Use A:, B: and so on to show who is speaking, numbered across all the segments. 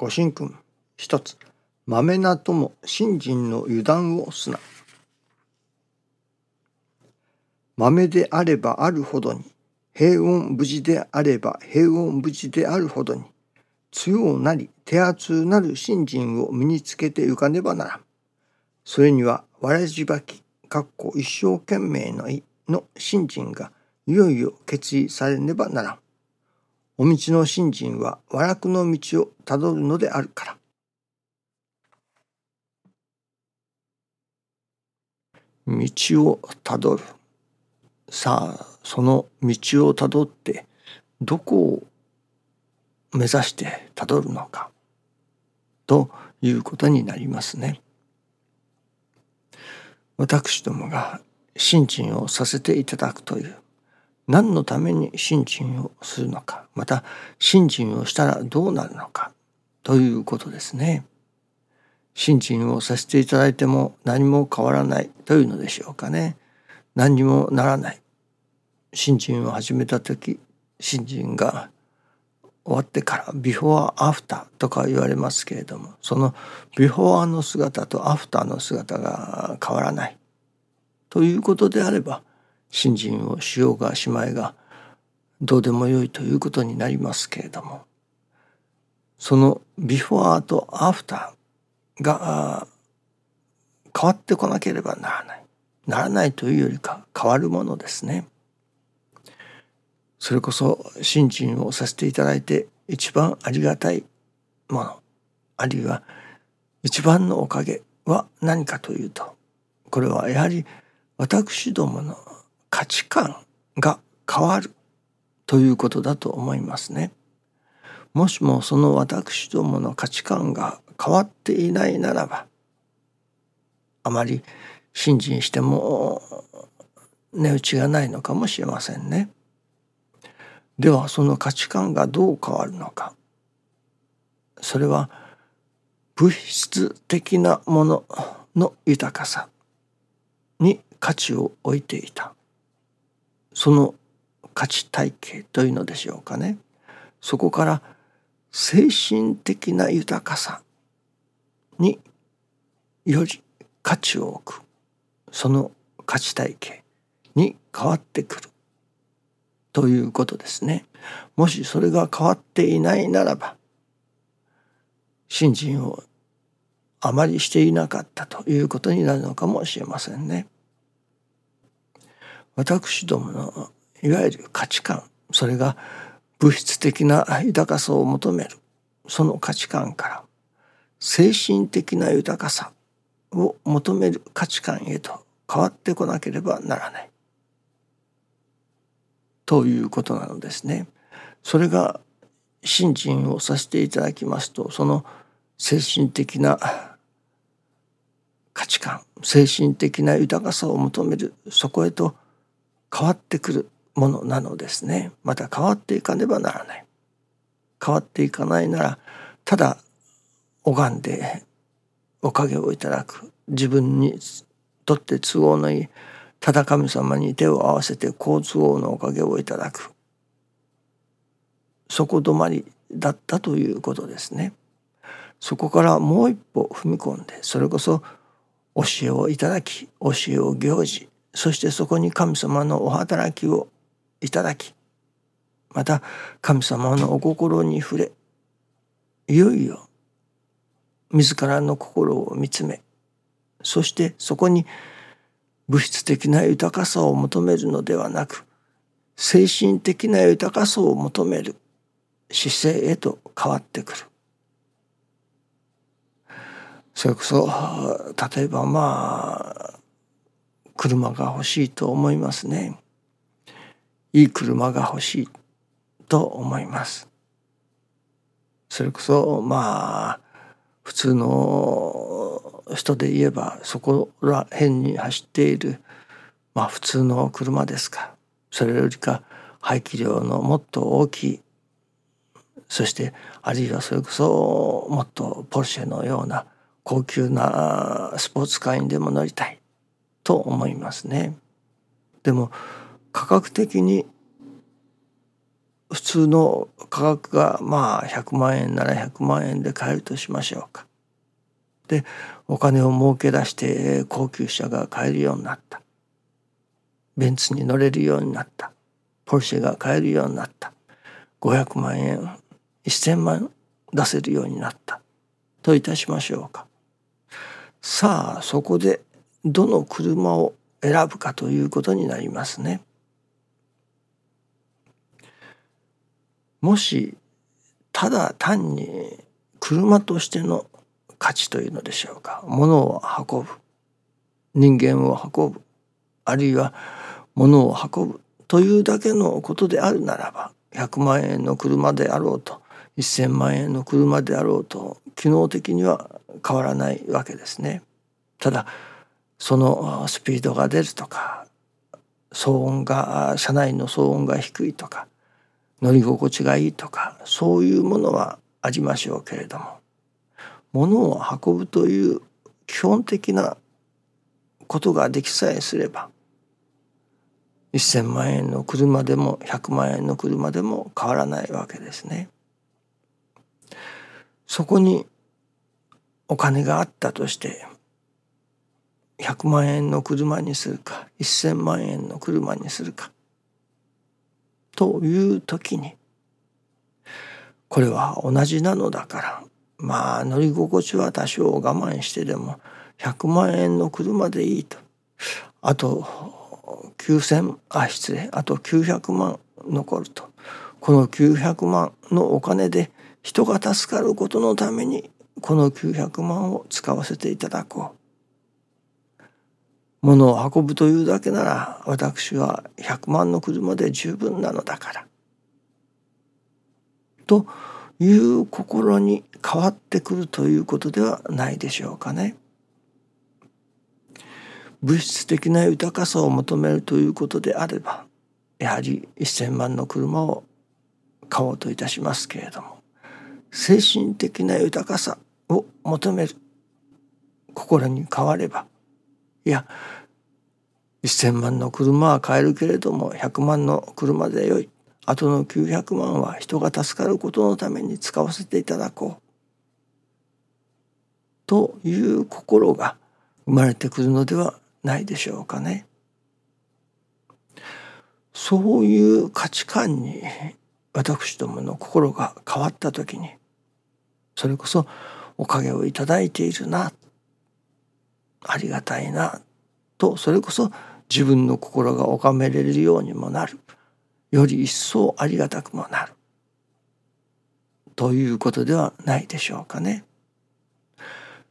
A: ご神君一つ豆なとも信心の油断をすな豆であればあるほどに平穏無事であれば平穏無事であるほどに強なり手厚なる信心を身につけてゆかねばならん。それにはわらじばき、かっこ一生懸命の意の信心がいよいよ決意されねばならん。お道の信心は和楽の道をたどるのであるから。道をたどる。さあ、その道をたどって、どこを目指してたどるのか、ということになりますね。私どもが信心をさせていただくという何のために信心をするのかまた信心をしたらどうなるのかということですね。信心をさせていただいても何も変わらないというのでしょうかね。何にもならない。信心を始めた時信心が終わってからビフォーアフターとか言われますけれどもそのビフォーの姿とアフターの姿が変わらないということであれば信心をしようがしまいがどうでもよいということになりますけれどもそのビフォーとアフターが変わってこなければならないならないというよりか変わるものですね。それこそ信心をさせていただいて一番ありがたいものあるいは一番のおかげは何かというとこれはやはり私どもの価値観が変わるということだと思いますね。もしもその私どもの価値観が変わっていないならばあまり信心しても値打ちがないのかもしれませんね。ではその価値観がどう変わるのかそれは物質的なものの豊かさに価値を置いていたその価値体系というのでしょうかねそこから精神的な豊かさにより価値を置くその価値体系に変わってくるということですね。もしそれが変わっていないならば信心をあまりしていなかったということになるのかもしれませんね。私どものいわゆる価値観それが物質的な豊かさを求めるその価値観から精神的な豊かさを求める価値観へと変わってこなければならない。ということなのですね。それが信心をさせていただきますとその精神的な価値観精神的な豊かさを求めるそこへと変わってくるものなのですね。また変わっていかねばならない。変わっていかないならただ拝んでおかげをいただく。自分にとって都合のいいただ神様に手を合わせて好都合のおかげをいただく。そこ止まりだったということですね。そこからもう一歩踏み込んでそれこそ教えをいただき教えを行事そしてそこに神様のお働きをいただきまた神様のお心に触れいよいよ自らの心を見つめそしてそこに物質的な豊かさを求めるのではなく精神的な豊かさを求める姿勢へと変わってくる。それこそ例えばまあ車が欲しいと思いますね。いい車が欲しいと思います。それこそまあ普通の人で言えばそこら辺に走っているまあ普通の車ですかそれよりか排気量のもっと大きいそしてあるいはそれこそもっとポルシェのような高級なスポーツカーにでも乗りたいと思いますね。でも価格的に普通の価格がまあ100万円なら100万円で買えるとしましょうか。でお金を儲け出して高級車が買えるようになった。ベンツに乗れるようになった。ポルシェが買えるようになった。500万円1,000万出せるようになったといたしましょうか。さあそこでどの車を選ぶかということになりますね。もしただ単に車としての価値というのでしょうか物を運ぶ人間を運ぶあるいは物を運ぶというだけのことであるならば100万円の車であろうと1,000万円の車であろうと機能的には変わらないわけですね。ただそのスピードが出るとか騒音が車内の騒音が低いとか乗り心地がいいとかそういうものはありましょうけれども物を運ぶという基本的なことができさえすれば1,000万円の車でも100万円の車でも変わらないわけですね。そこにお金があったとして100万円の車にするか1,000万円の車にするか。という時にこれは同じなのだからまあ乗り心地は多少我慢してでも100万円の車でいいと。あと9,000あ失礼あと900万残ると。この900万のお金で人が助かることのためにこの900万を使わせていただこう。物を運ぶというだけなら私は100万の車で十分なのだから。という心に変わってくるということではないでしょうかね。物質的な豊かさを求めるということであればやはり1,000万の車を買おうといたしますけれども精神的な豊かさを求める心に変わればいや1,000万の車は買えるけれども100万の車でよい。あとの900万は人が助かることのために使わせていただこう。という心が生まれてくるのではないでしょうかね。そういう価値観に私どもの心が変わった時にそれこそおかげをいただいているな。ありがたいなとそれこそ自分の心が拝めれるようにもなるより一層ありがたくもなるということではないでしょうかね。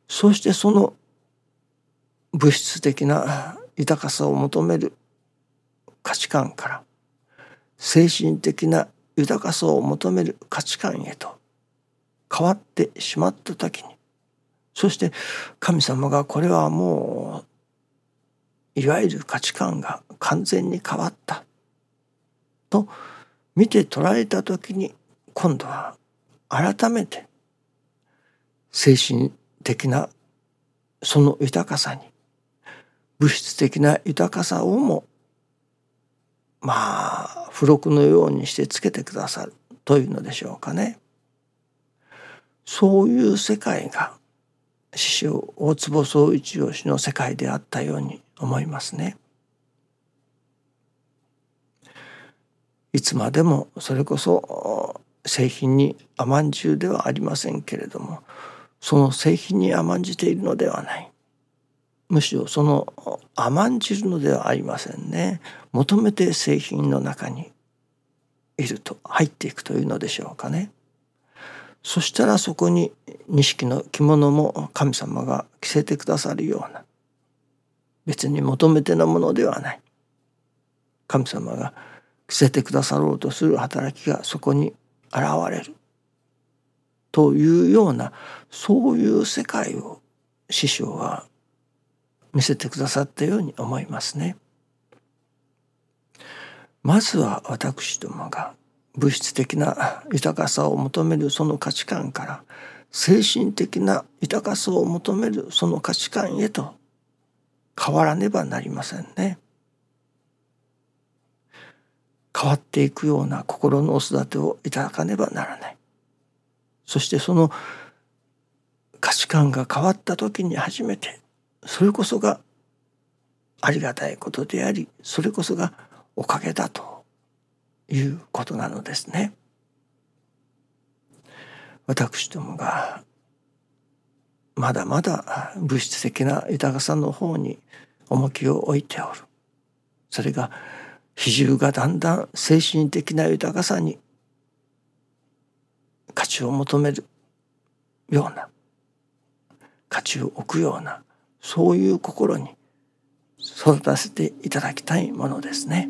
A: そしてその物質的な豊かさを求める価値観から精神的な豊かさを求める価値観へと変わってしまった時にそして神様がこれはもういわゆる価値観が完全に変わったと見て捉えた時に今度は改めて精神的なその豊かさに物質的な豊かさをもまあ付録のようにしてつけてくださるというのでしょうかね。そういう世界が師匠大坪宗一郎氏の世界であったように思いますね。いつまでもそれこそ製品に甘んじるではありませんけれどもその製品に甘んじているのではない。むしろその甘んじるのではありませんね。求めて製品の中にいると入っていくというのでしょうかね。そしたらそこに錦の着物も神様が着せてくださるような。別に求めてのものではない。神様が着せてくださろうとする働きがそこに現れる。というようなそういう世界を師匠は見せてくださったように思いますね。まずは私どもが物質的な豊かさを求めるその価値観から精神的な豊かさを求めるその価値観へと変わらねばなりませんね。変わっていくような心のお育てをいただかねばならないそしてその価値観が変わった時に初めてそれこそがありがたいことでありそれこそがおかげだということなのですね。私どもがまだまだ物質的な豊かさの方に重きを置いておるそれが比重がだんだん精神的な豊かさに価値を求めるような価値を置くようなそういう心に育たせていただきたいものですね。